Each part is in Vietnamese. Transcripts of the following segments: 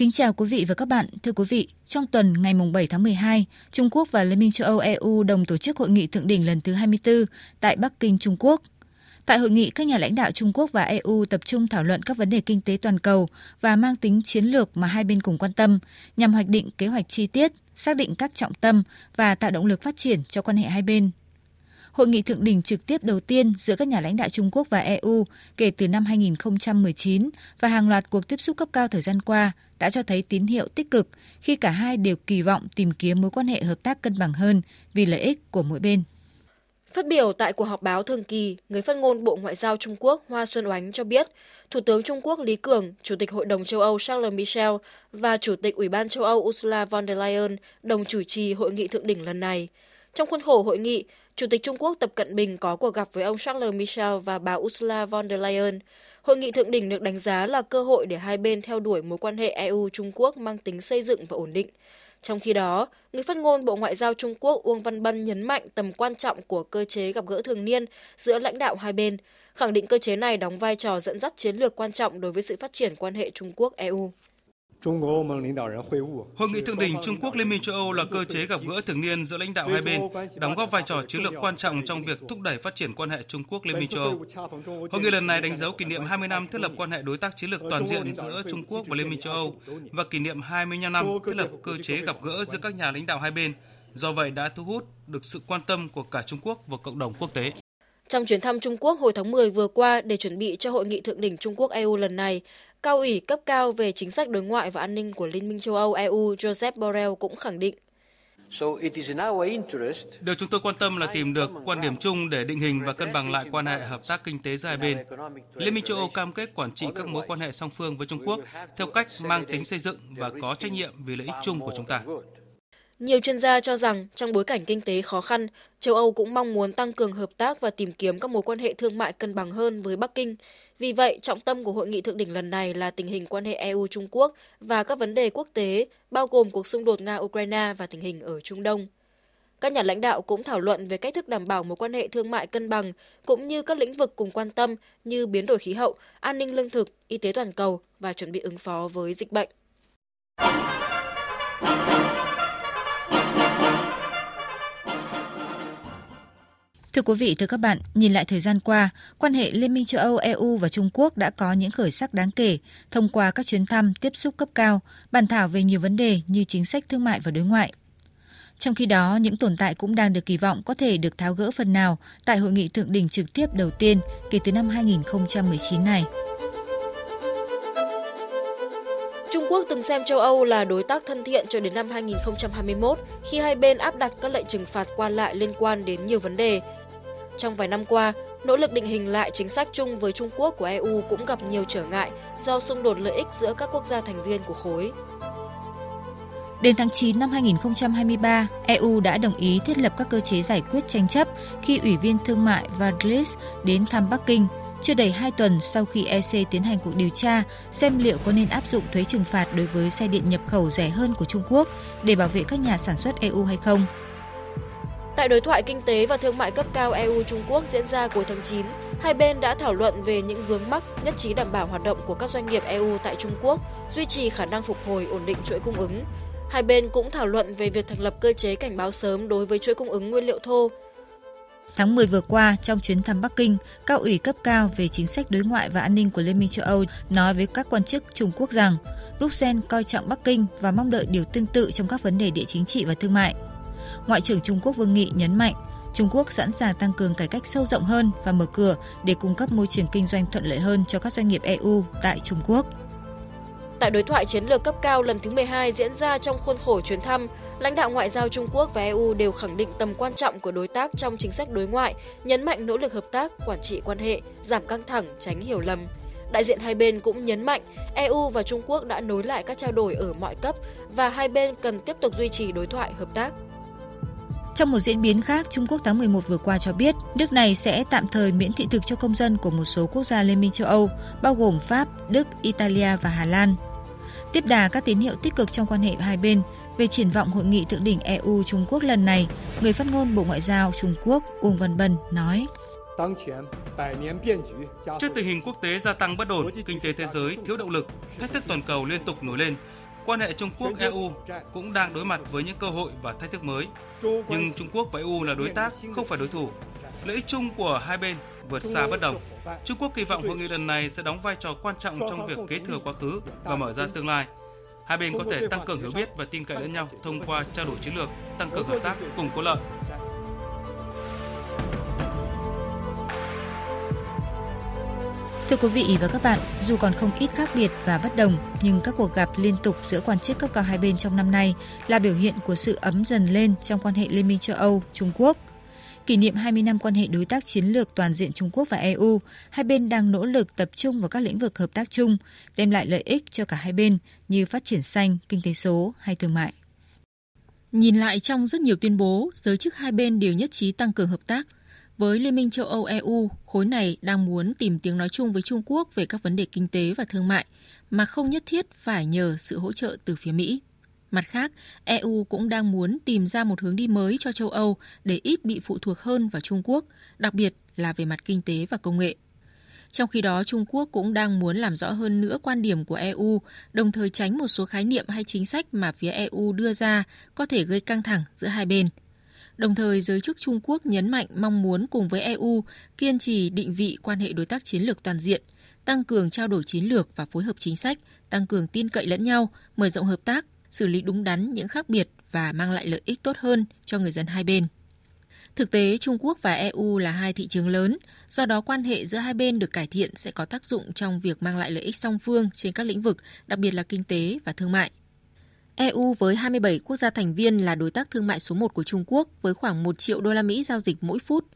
Kính chào quý vị và các bạn. Thưa quý vị, trong tuần ngày 7 tháng 12, Trung Quốc và Liên minh châu Âu EU đồng tổ chức hội nghị thượng đỉnh lần thứ 24 tại Bắc Kinh, Trung Quốc. Tại hội nghị, các nhà lãnh đạo Trung Quốc và EU tập trung thảo luận các vấn đề kinh tế toàn cầu và mang tính chiến lược mà hai bên cùng quan tâm, nhằm hoạch định kế hoạch chi tiết, xác định các trọng tâm và tạo động lực phát triển cho quan hệ hai bên. Hội nghị thượng đỉnh trực tiếp đầu tiên giữa các nhà lãnh đạo Trung Quốc và EU kể từ năm 2019 và hàng loạt cuộc tiếp xúc cấp cao thời gian qua đã cho thấy tín hiệu tích cực khi cả hai đều kỳ vọng tìm kiếm mối quan hệ hợp tác cân bằng hơn vì lợi ích của mỗi bên. Phát biểu tại cuộc họp báo thường kỳ, người phát ngôn Bộ Ngoại giao Trung Quốc Hoa Xuân Oánh cho biết, Thủ tướng Trung Quốc Lý Cường, Chủ tịch Hội đồng châu Âu Charles Michel và Chủ tịch Ủy ban châu Âu Ursula von der Leyen đồng chủ trì hội nghị thượng đỉnh lần này. Trong khuôn khổ hội nghị, Chủ tịch Trung Quốc Tập Cận Bình có cuộc gặp với ông Charles Michel và bà Ursula von der Leyen. Hội nghị thượng đỉnh được đánh giá là cơ hội để hai bên theo đuổi mối quan hệ EU-Trung Quốc mang tính xây dựng và ổn định. Trong khi đó, người phát ngôn Bộ Ngoại giao Trung Quốc Uông Văn Bân nhấn mạnh tầm quan trọng của cơ chế gặp gỡ thường niên giữa lãnh đạo hai bên, khẳng định cơ chế này đóng vai trò dẫn dắt chiến lược quan trọng đối với sự phát triển quan hệ Trung Quốc-EU. Hội nghị thượng đỉnh Trung Quốc Liên minh châu Âu là cơ chế gặp gỡ thường niên giữa lãnh đạo hai bên, đóng góp vai trò chiến lược quan trọng trong việc thúc đẩy phát triển quan hệ Trung Quốc Liên minh châu Âu. Hội nghị lần này đánh dấu kỷ niệm 20 năm thiết lập quan hệ đối tác chiến lược toàn diện giữa Trung Quốc và Liên minh châu Âu và kỷ niệm 25 năm thiết lập cơ chế gặp gỡ giữa các nhà lãnh đạo hai bên. Do vậy đã thu hút được sự quan tâm của cả Trung Quốc và cộng đồng quốc tế. Trong chuyến thăm Trung Quốc hồi tháng 10 vừa qua để chuẩn bị cho hội nghị thượng đỉnh Trung Quốc EU lần này, Cao ủy cấp cao về chính sách đối ngoại và an ninh của Liên minh châu Âu EU Joseph Borrell cũng khẳng định. Điều chúng tôi quan tâm là tìm được quan điểm chung để định hình và cân bằng lại quan hệ hợp tác kinh tế giữa hai bên. Liên minh châu Âu cam kết quản trị các mối quan hệ song phương với Trung Quốc theo cách mang tính xây dựng và có trách nhiệm vì lợi ích chung của chúng ta. Nhiều chuyên gia cho rằng trong bối cảnh kinh tế khó khăn, châu Âu cũng mong muốn tăng cường hợp tác và tìm kiếm các mối quan hệ thương mại cân bằng hơn với Bắc Kinh. Vì vậy, trọng tâm của hội nghị thượng đỉnh lần này là tình hình quan hệ EU-Trung Quốc và các vấn đề quốc tế, bao gồm cuộc xung đột Nga-Ukraine và tình hình ở Trung Đông. Các nhà lãnh đạo cũng thảo luận về cách thức đảm bảo mối quan hệ thương mại cân bằng, cũng như các lĩnh vực cùng quan tâm như biến đổi khí hậu, an ninh lương thực, y tế toàn cầu và chuẩn bị ứng phó với dịch bệnh. Thưa quý vị, thưa các bạn, nhìn lại thời gian qua, quan hệ Liên minh châu Âu, EU và Trung Quốc đã có những khởi sắc đáng kể thông qua các chuyến thăm, tiếp xúc cấp cao, bàn thảo về nhiều vấn đề như chính sách thương mại và đối ngoại. Trong khi đó, những tồn tại cũng đang được kỳ vọng có thể được tháo gỡ phần nào tại hội nghị thượng đỉnh trực tiếp đầu tiên kể từ năm 2019 này. Quốc từng xem châu Âu là đối tác thân thiện cho đến năm 2021 khi hai bên áp đặt các lệnh trừng phạt qua lại liên quan đến nhiều vấn đề trong vài năm qua, nỗ lực định hình lại chính sách chung với Trung Quốc của EU cũng gặp nhiều trở ngại do xung đột lợi ích giữa các quốc gia thành viên của khối. Đến tháng 9 năm 2023, EU đã đồng ý thiết lập các cơ chế giải quyết tranh chấp khi Ủy viên Thương mại Vadlis đến thăm Bắc Kinh, chưa đầy 2 tuần sau khi EC tiến hành cuộc điều tra xem liệu có nên áp dụng thuế trừng phạt đối với xe điện nhập khẩu rẻ hơn của Trung Quốc để bảo vệ các nhà sản xuất EU hay không. Tại đối thoại kinh tế và thương mại cấp cao EU Trung Quốc diễn ra cuối tháng 9, hai bên đã thảo luận về những vướng mắc, nhất trí đảm bảo hoạt động của các doanh nghiệp EU tại Trung Quốc, duy trì khả năng phục hồi ổn định chuỗi cung ứng. Hai bên cũng thảo luận về việc thành lập cơ chế cảnh báo sớm đối với chuỗi cung ứng nguyên liệu thô. Tháng 10 vừa qua, trong chuyến thăm Bắc Kinh, cao ủy cấp cao về chính sách đối ngoại và an ninh của Liên minh châu Âu nói với các quan chức Trung Quốc rằng Bruxelles coi trọng Bắc Kinh và mong đợi điều tương tự trong các vấn đề địa chính trị và thương mại. Ngoại trưởng Trung Quốc Vương Nghị nhấn mạnh, Trung Quốc sẵn sàng tăng cường cải cách sâu rộng hơn và mở cửa để cung cấp môi trường kinh doanh thuận lợi hơn cho các doanh nghiệp EU tại Trung Quốc. Tại đối thoại chiến lược cấp cao lần thứ 12 diễn ra trong khuôn khổ chuyến thăm, lãnh đạo ngoại giao Trung Quốc và EU đều khẳng định tầm quan trọng của đối tác trong chính sách đối ngoại, nhấn mạnh nỗ lực hợp tác, quản trị quan hệ, giảm căng thẳng, tránh hiểu lầm. Đại diện hai bên cũng nhấn mạnh EU và Trung Quốc đã nối lại các trao đổi ở mọi cấp và hai bên cần tiếp tục duy trì đối thoại hợp tác. Trong một diễn biến khác, Trung Quốc tháng 11 vừa qua cho biết nước này sẽ tạm thời miễn thị thực cho công dân của một số quốc gia Liên minh châu Âu, bao gồm Pháp, Đức, Italia và Hà Lan. Tiếp đà các tín hiệu tích cực trong quan hệ hai bên về triển vọng hội nghị thượng đỉnh EU Trung Quốc lần này, người phát ngôn Bộ Ngoại giao Trung Quốc Uông Văn Bân nói: Trước tình hình quốc tế gia tăng bất ổn, kinh tế thế giới thiếu động lực, thách thức toàn cầu liên tục nổi lên, quan hệ Trung Quốc EU cũng đang đối mặt với những cơ hội và thách thức mới. Nhưng Trung Quốc và EU là đối tác, không phải đối thủ. Lợi ích chung của hai bên vượt xa bất đồng. Trung Quốc kỳ vọng hội nghị lần này sẽ đóng vai trò quan trọng trong việc kế thừa quá khứ và mở ra tương lai. Hai bên có thể tăng cường hiểu biết và tin cậy lẫn nhau thông qua trao đổi chiến lược, tăng cường hợp tác cùng có lợi. Thưa quý vị và các bạn, dù còn không ít khác biệt và bất đồng, nhưng các cuộc gặp liên tục giữa quan chức cấp cao hai bên trong năm nay là biểu hiện của sự ấm dần lên trong quan hệ Liên minh châu Âu, Trung Quốc. Kỷ niệm 20 năm quan hệ đối tác chiến lược toàn diện Trung Quốc và EU, hai bên đang nỗ lực tập trung vào các lĩnh vực hợp tác chung, đem lại lợi ích cho cả hai bên như phát triển xanh, kinh tế số hay thương mại. Nhìn lại trong rất nhiều tuyên bố, giới chức hai bên đều nhất trí tăng cường hợp tác – với Liên minh châu Âu EU, khối này đang muốn tìm tiếng nói chung với Trung Quốc về các vấn đề kinh tế và thương mại, mà không nhất thiết phải nhờ sự hỗ trợ từ phía Mỹ. Mặt khác, EU cũng đang muốn tìm ra một hướng đi mới cho châu Âu để ít bị phụ thuộc hơn vào Trung Quốc, đặc biệt là về mặt kinh tế và công nghệ. Trong khi đó, Trung Quốc cũng đang muốn làm rõ hơn nữa quan điểm của EU, đồng thời tránh một số khái niệm hay chính sách mà phía EU đưa ra có thể gây căng thẳng giữa hai bên – Đồng thời, giới chức Trung Quốc nhấn mạnh mong muốn cùng với EU kiên trì định vị quan hệ đối tác chiến lược toàn diện, tăng cường trao đổi chiến lược và phối hợp chính sách, tăng cường tin cậy lẫn nhau, mở rộng hợp tác, xử lý đúng đắn những khác biệt và mang lại lợi ích tốt hơn cho người dân hai bên. Thực tế, Trung Quốc và EU là hai thị trường lớn, do đó quan hệ giữa hai bên được cải thiện sẽ có tác dụng trong việc mang lại lợi ích song phương trên các lĩnh vực, đặc biệt là kinh tế và thương mại. EU với 27 quốc gia thành viên là đối tác thương mại số 1 của Trung Quốc với khoảng 1 triệu đô la Mỹ giao dịch mỗi phút.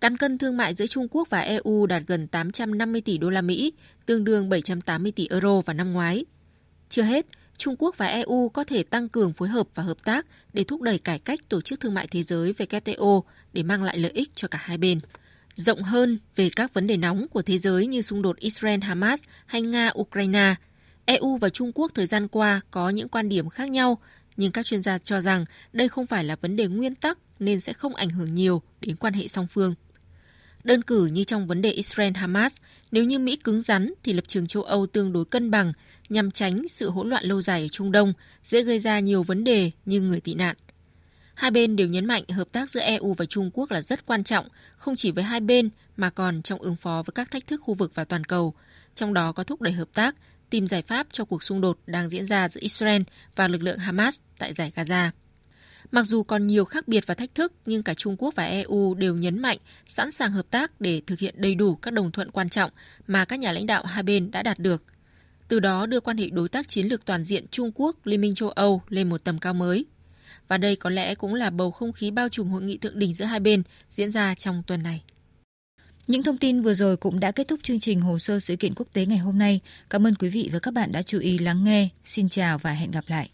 Cán cân thương mại giữa Trung Quốc và EU đạt gần 850 tỷ đô la Mỹ, tương đương 780 tỷ euro vào năm ngoái. Chưa hết, Trung Quốc và EU có thể tăng cường phối hợp và hợp tác để thúc đẩy cải cách Tổ chức Thương mại Thế giới WTO để mang lại lợi ích cho cả hai bên. Rộng hơn về các vấn đề nóng của thế giới như xung đột Israel-Hamas hay Nga-Ukraine – EU và Trung Quốc thời gian qua có những quan điểm khác nhau, nhưng các chuyên gia cho rằng đây không phải là vấn đề nguyên tắc nên sẽ không ảnh hưởng nhiều đến quan hệ song phương. Đơn cử như trong vấn đề Israel-Hamas, nếu như Mỹ cứng rắn thì lập trường châu Âu tương đối cân bằng nhằm tránh sự hỗn loạn lâu dài ở Trung Đông, dễ gây ra nhiều vấn đề như người tị nạn. Hai bên đều nhấn mạnh hợp tác giữa EU và Trung Quốc là rất quan trọng, không chỉ với hai bên mà còn trong ứng phó với các thách thức khu vực và toàn cầu, trong đó có thúc đẩy hợp tác tìm giải pháp cho cuộc xung đột đang diễn ra giữa Israel và lực lượng Hamas tại giải Gaza. Mặc dù còn nhiều khác biệt và thách thức, nhưng cả Trung Quốc và EU đều nhấn mạnh sẵn sàng hợp tác để thực hiện đầy đủ các đồng thuận quan trọng mà các nhà lãnh đạo hai bên đã đạt được. Từ đó đưa quan hệ đối tác chiến lược toàn diện Trung Quốc, Liên minh châu Âu lên một tầm cao mới. Và đây có lẽ cũng là bầu không khí bao trùm hội nghị thượng đỉnh giữa hai bên diễn ra trong tuần này. Những thông tin vừa rồi cũng đã kết thúc chương trình hồ sơ sự kiện quốc tế ngày hôm nay. Cảm ơn quý vị và các bạn đã chú ý lắng nghe. Xin chào và hẹn gặp lại.